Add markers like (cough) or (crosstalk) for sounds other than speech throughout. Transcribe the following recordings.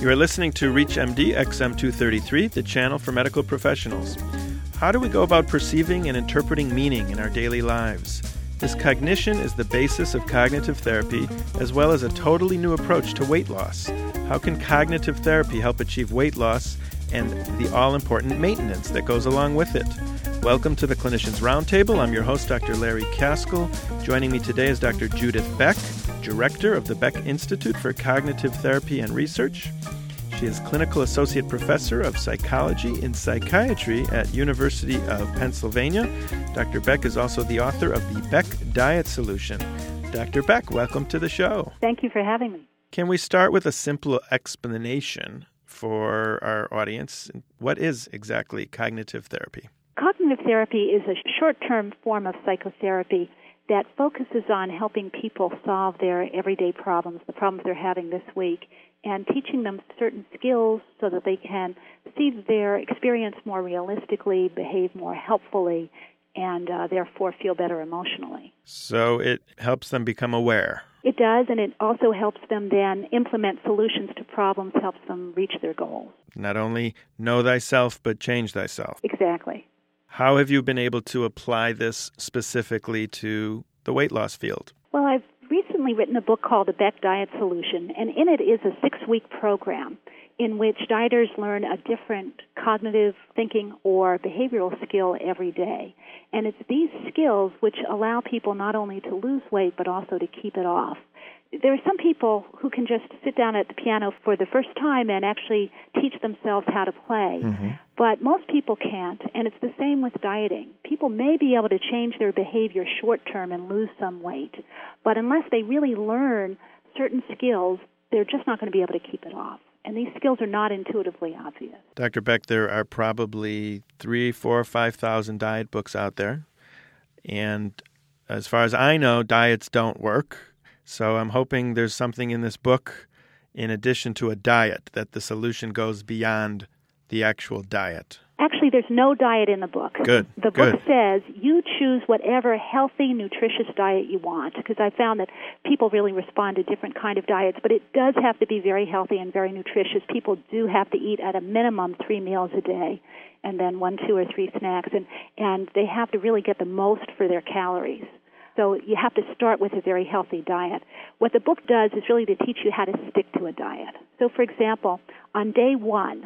You are listening to ReachMD XM233, the channel for medical professionals. How do we go about perceiving and interpreting meaning in our daily lives? This cognition is the basis of cognitive therapy, as well as a totally new approach to weight loss. How can cognitive therapy help achieve weight loss and the all important maintenance that goes along with it? Welcome to the Clinicians Roundtable. I'm your host, Dr. Larry Kaskel. Joining me today is Dr. Judith Beck, Director of the Beck Institute for Cognitive Therapy and Research. She is Clinical Associate Professor of Psychology and Psychiatry at University of Pennsylvania. Dr. Beck is also the author of the Beck Diet Solution. Dr. Beck, welcome to the show. Thank you for having me. Can we start with a simple explanation for our audience? What is exactly cognitive therapy? Cognitive therapy is a short term form of psychotherapy that focuses on helping people solve their everyday problems, the problems they're having this week, and teaching them certain skills so that they can see their experience more realistically, behave more helpfully, and uh, therefore feel better emotionally. So it helps them become aware. It does, and it also helps them then implement solutions to problems, helps them reach their goals. Not only know thyself, but change thyself. Exactly. How have you been able to apply this specifically to the weight loss field? Well, I've recently written a book called The Beck Diet Solution, and in it is a six week program in which dieters learn a different cognitive thinking or behavioral skill every day. And it's these skills which allow people not only to lose weight but also to keep it off there are some people who can just sit down at the piano for the first time and actually teach themselves how to play. Mm-hmm. But most people can't, and it's the same with dieting. People may be able to change their behavior short term and lose some weight, but unless they really learn certain skills, they're just not going to be able to keep it off. And these skills are not intuitively obvious. Dr. Beck, there are probably three, four, five thousand diet books out there. And as far as I know, diets don't work so I'm hoping there's something in this book, in addition to a diet, that the solution goes beyond the actual diet. Actually, there's no diet in the book. Good. The book Good. says you choose whatever healthy, nutritious diet you want. Because I found that people really respond to different kind of diets, but it does have to be very healthy and very nutritious. People do have to eat at a minimum three meals a day, and then one, two, or three snacks, and and they have to really get the most for their calories. So you have to start with a very healthy diet. What the book does is really to teach you how to stick to a diet. So, for example, on day one,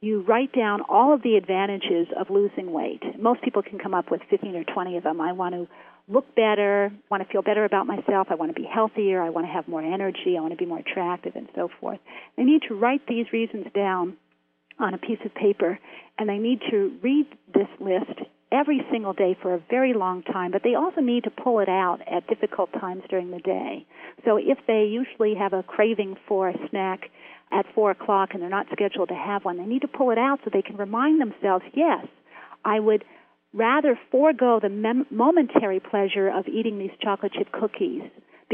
you write down all of the advantages of losing weight. Most people can come up with 15 or 20 of them. I want to look better, want to feel better about myself, I want to be healthier, I want to have more energy, I want to be more attractive, and so forth. They need to write these reasons down on a piece of paper, and they need to read this list every single day for a very long time, but they also need to pull it out at difficult times during the day. So if they usually have a craving for a snack at 4 o'clock and they're not scheduled to have one, they need to pull it out so they can remind themselves, yes, I would rather forego the mem- momentary pleasure of eating these chocolate chip cookies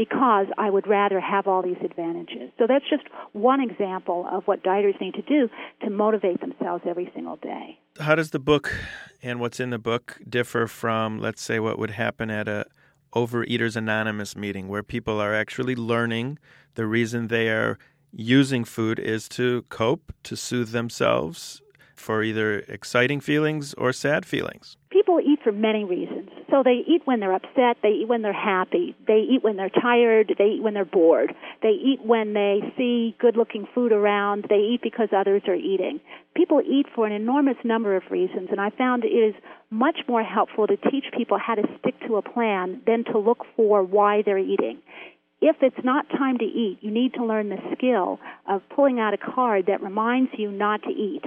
because I would rather have all these advantages. So that's just one example of what dieters need to do to motivate themselves every single day. How does the book and what's in the book differ from, let's say, what would happen at a Overeaters Anonymous meeting where people are actually learning the reason they are using food is to cope, to soothe themselves for either exciting feelings or sad feelings? People eat for many reasons. So they eat when they're upset, they eat when they're happy, they eat when they're tired, they eat when they're bored, they eat when they see good looking food around, they eat because others are eating. People eat for an enormous number of reasons, and I found it is much more helpful to teach people how to stick to a plan than to look for why they're eating if it's not time to eat, you need to learn the skill of pulling out a card that reminds you not to eat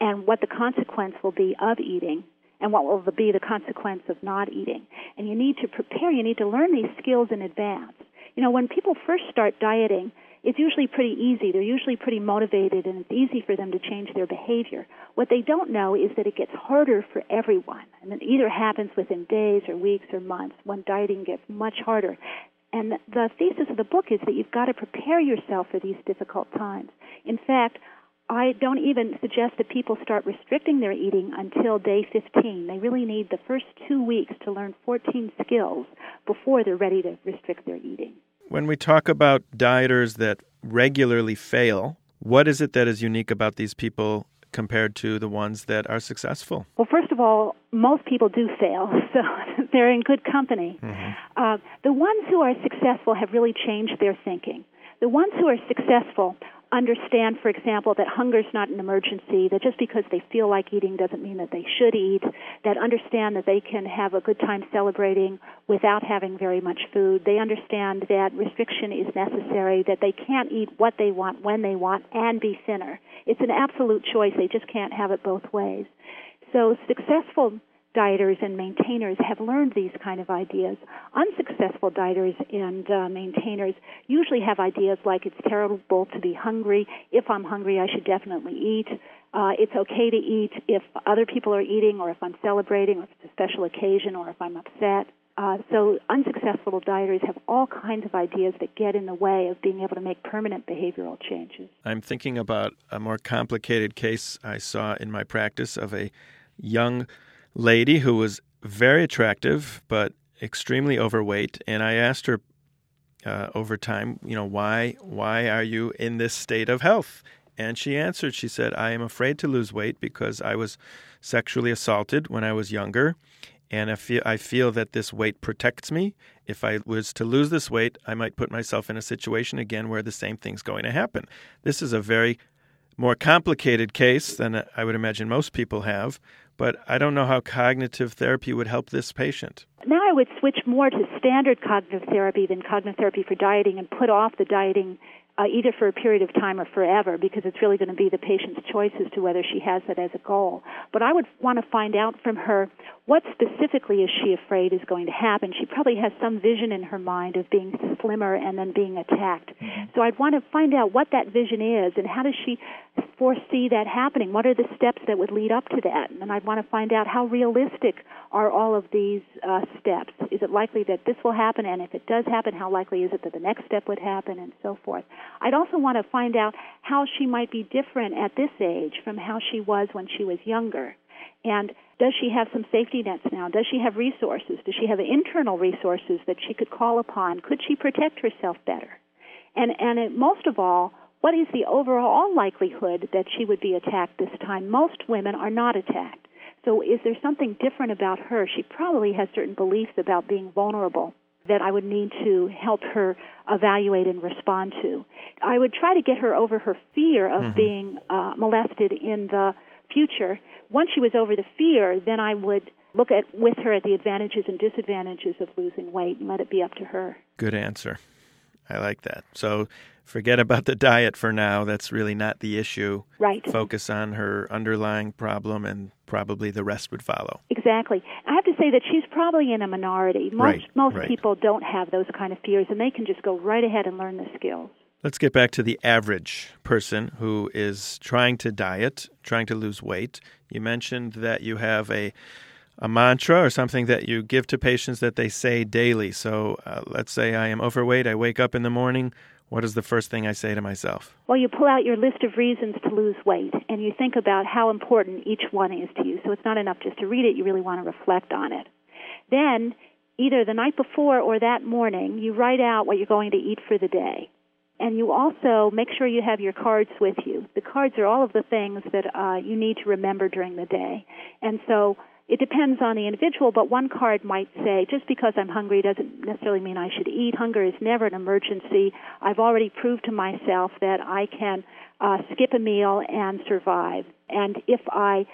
and what the consequence will be of eating and what will be the consequence of not eating. And you need to prepare, you need to learn these skills in advance. You know, when people first start dieting, it's usually pretty easy. They're usually pretty motivated and it's easy for them to change their behavior. What they don't know is that it gets harder for everyone. And it either happens within days or weeks or months when dieting gets much harder. And the thesis of the book is that you've got to prepare yourself for these difficult times. In fact, I don't even suggest that people start restricting their eating until day 15. They really need the first two weeks to learn 14 skills before they're ready to restrict their eating. When we talk about dieters that regularly fail What is it that is unique about these people compared to the ones that are successful? Well, first of all, most people do fail, (laughs) so they're in good company. Mm-hmm. Uh, the ones who are successful have really changed their thinking. The ones who are successful understand, for example, that hunger is not an emergency, that just because they feel like eating doesn't mean that they should eat, that understand that they can have a good time celebrating without having very much food. They understand that restriction is necessary, that they can't eat what they want when they want and be thinner. It's an absolute choice. They just can't have it both ways. So successful dieters and maintainers have learned these kind of ideas. Unsuccessful dieters and uh, maintainers usually have ideas like it's terrible to be hungry. If I'm hungry, I should definitely eat. Uh, it's okay to eat if other people are eating, or if I'm celebrating, or if it's a special occasion, or if I'm upset. Uh, so unsuccessful dieters have all kinds of ideas that get in the way of being able to make permanent behavioral changes. I'm thinking about a more complicated case I saw in my practice of a young lady who was very attractive but extremely overweight, and I asked her uh, over time, you know, why why are you in this state of health? And she answered, she said, I am afraid to lose weight because I was sexually assaulted when I was younger, and I feel I feel that this weight protects me. If I was to lose this weight, I might put myself in a situation again where the same thing's going to happen. This is a very more complicated case than I would imagine most people have, but I don't know how cognitive therapy would help this patient. Now I would switch more to standard cognitive therapy than cognitive therapy for dieting and put off the dieting uh, either for a period of time or forever because it's really going to be the patient's choice as to whether she has that as a goal. But I would want to find out from her what specifically is she afraid is going to happen. She probably has some vision in her mind of being slimmer and then being attacked. Mm-hmm. So I'd want to find out what that vision is and how does she foresee that happening? What are the steps that would lead up to that? And I'd want to find out how realistic are all of these uh, steps. Is it likely that this will happen? And if it does happen, how likely is it that the next step would happen, and so forth? I'd also want to find out how she might be different at this age from how she was when she was younger. And does she have some safety nets now? Does she have resources? Does she have internal resources that she could call upon? Could she protect herself better? And and it, most of all, what is the overall likelihood that she would be attacked this time? Most women are not attacked. So is there something different about her? She probably has certain beliefs about being vulnerable that I would need to help her evaluate and respond to. I would try to get her over her fear of mm-hmm. being uh, molested in the future. Once she was over the fear, then I would look at with her at the advantages and disadvantages of losing weight and let it be up to her. Good answer. I like that. So forget about the diet for now. That's really not the issue. Right. Focus on her underlying problem, and probably the rest would follow. Exactly. I have to say that she's probably in a minority. Most right, most right. people don't have those kind of fears, and they can just go right ahead and learn the skills. Let's get back to the average person who is trying to diet, trying to lose weight. You mentioned that you have a a mantra or something that you give to patients that they say daily. So uh, let's say I am overweight, I wake up in the morning. What is the first thing I say to myself? Well, you pull out your list of reasons to lose weight and you think about how important each one is to you. So it's not enough just to read it, you really want to reflect on it. Then, either the night before or that morning, you write out what you're going to eat for the day. And you also make sure you have your cards with you. The cards are all of the things that uh, you need to remember during the day. And so it depends on the individual, but one card might say, just because I'm hungry doesn't necessarily mean I should eat. Hunger is never an emergency. I've already proved to myself that I can uh, skip a meal and survive. And if I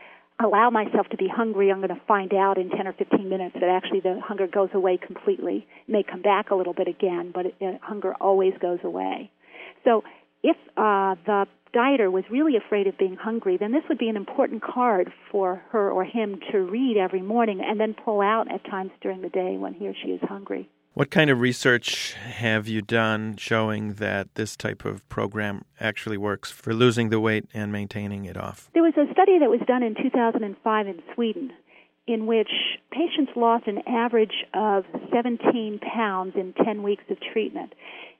allow myself to be hungry, I'm going to find out in 10 or 15 minutes that actually the hunger goes away completely. It may come back a little bit again, but it, uh, hunger always goes away. So if uh, the dieter was really afraid of being hungry, then this would be an important card for her or him to read every morning and then pull out at times during the day when he or she is hungry. What kind of research have you done showing that this type of program actually works for losing the weight and maintaining it off? There was a study that was done in 2005 in Sweden in which patients lost an average of 17 pounds in 10 weeks of treatment.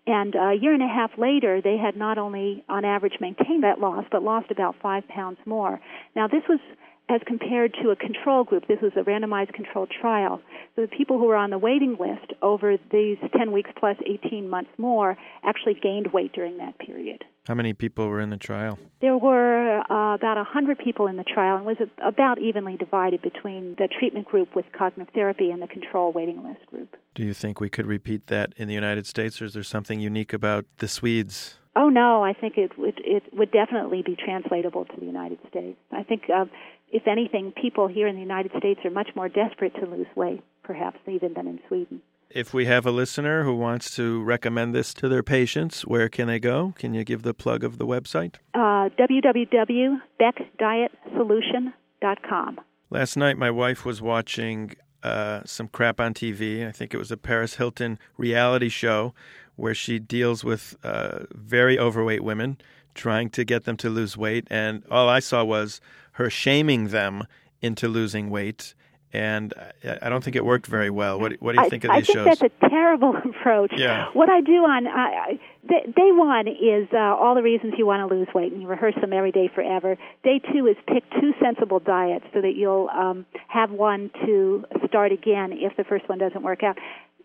And a year and a half later, they had not only on average maintained that loss, but lost about five pounds more. Now, this was as compared to a control group. This was a randomized controlled trial. So the people who were on the waiting list over these 10 weeks plus 18 months more actually gained weight during that period. How many people were in the trial? There were uh, about 100 people in the trial and was about evenly divided between the treatment group with cognitive therapy and the control waiting list group. Do you think we could repeat that in the United States, or is there something unique about the Swedes? Oh no, I think it would it would definitely be translatable to the United States. I think uh, if anything, people here in the United States are much more desperate to lose weight, perhaps even than in Sweden. If we have a listener who wants to recommend this to their patients, where can they go? Can you give the plug of the website? Uh, www.beckdietsolution.com. Last night, my wife was watching uh, some crap on TV. I think it was a Paris Hilton reality show where she deals with uh, very overweight women, trying to get them to lose weight. And all I saw was her shaming them into losing weight. And I don't think it worked very well. What, what do you think I, of these shows? I think that's a terrible (laughs) approach. Yeah. What I do on uh, day one is uh, all the reasons you want to lose weight, and you rehearse them every day forever. Day two is pick two sensible diets so that you'll um, have one to start again if the first one doesn't work out.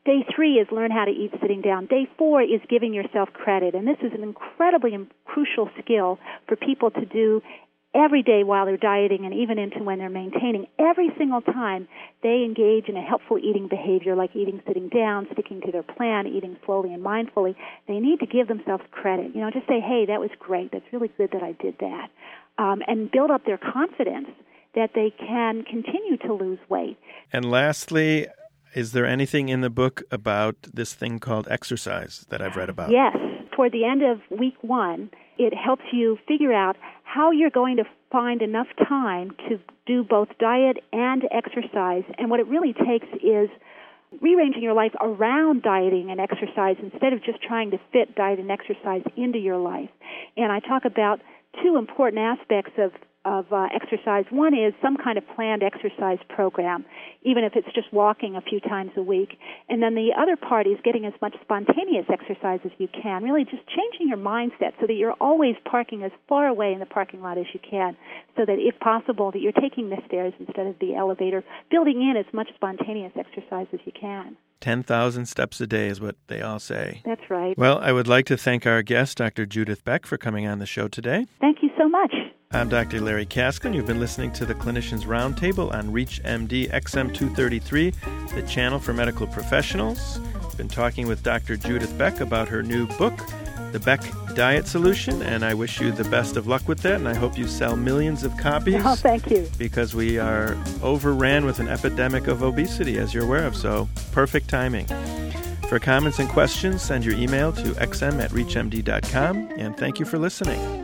Day three is learn how to eat sitting down. Day four is giving yourself credit. And this is an incredibly crucial skill for people to do every day while they're dieting and even into when they're maintaining. Every single time they engage in a helpful eating behavior like eating sitting down, sticking to their plan, eating slowly and mindfully, they need to give themselves credit. You know, just say, hey, that was great. That's really good that I did that. Um, and build up their confidence that they can continue to lose weight. And lastly, is there anything in the book about this thing called exercise that I've read about? Yes. Toward the end of week one, it helps you figure out how you're going to find enough time to do both diet and exercise. And what it really takes is rearranging your life around dieting and exercise instead of just trying to fit diet and exercise into your life. And I talk about two important aspects of of uh, exercise. One is some kind of planned exercise program, even if it's just walking a few times a week. And then the other part is getting as much spontaneous exercise as you can, really just changing your mindset so that you're always parking as far away in the parking lot as you can, so that if possible that you're taking the stairs instead of the elevator, building in as much spontaneous exercise as you can. 10,000 steps a day is what they all say. That's right. Well, I would like to thank our guest, Dr. Judith Beck, for coming on the show today. Thank you so much. I'm Dr. Larry Kaskel. You've been listening to the Clinicians Roundtable on ReachMD XM233, the channel for medical professionals. I've been talking with Dr. Judith Beck about her new book, The Beck Diet Solution, and I wish you the best of luck with that, and I hope you sell millions of copies. Oh, thank you. Because we are overran with an epidemic of obesity, as you're aware of, so perfect timing. For comments and questions, send your email to xm at reachmd.com, and thank you for listening.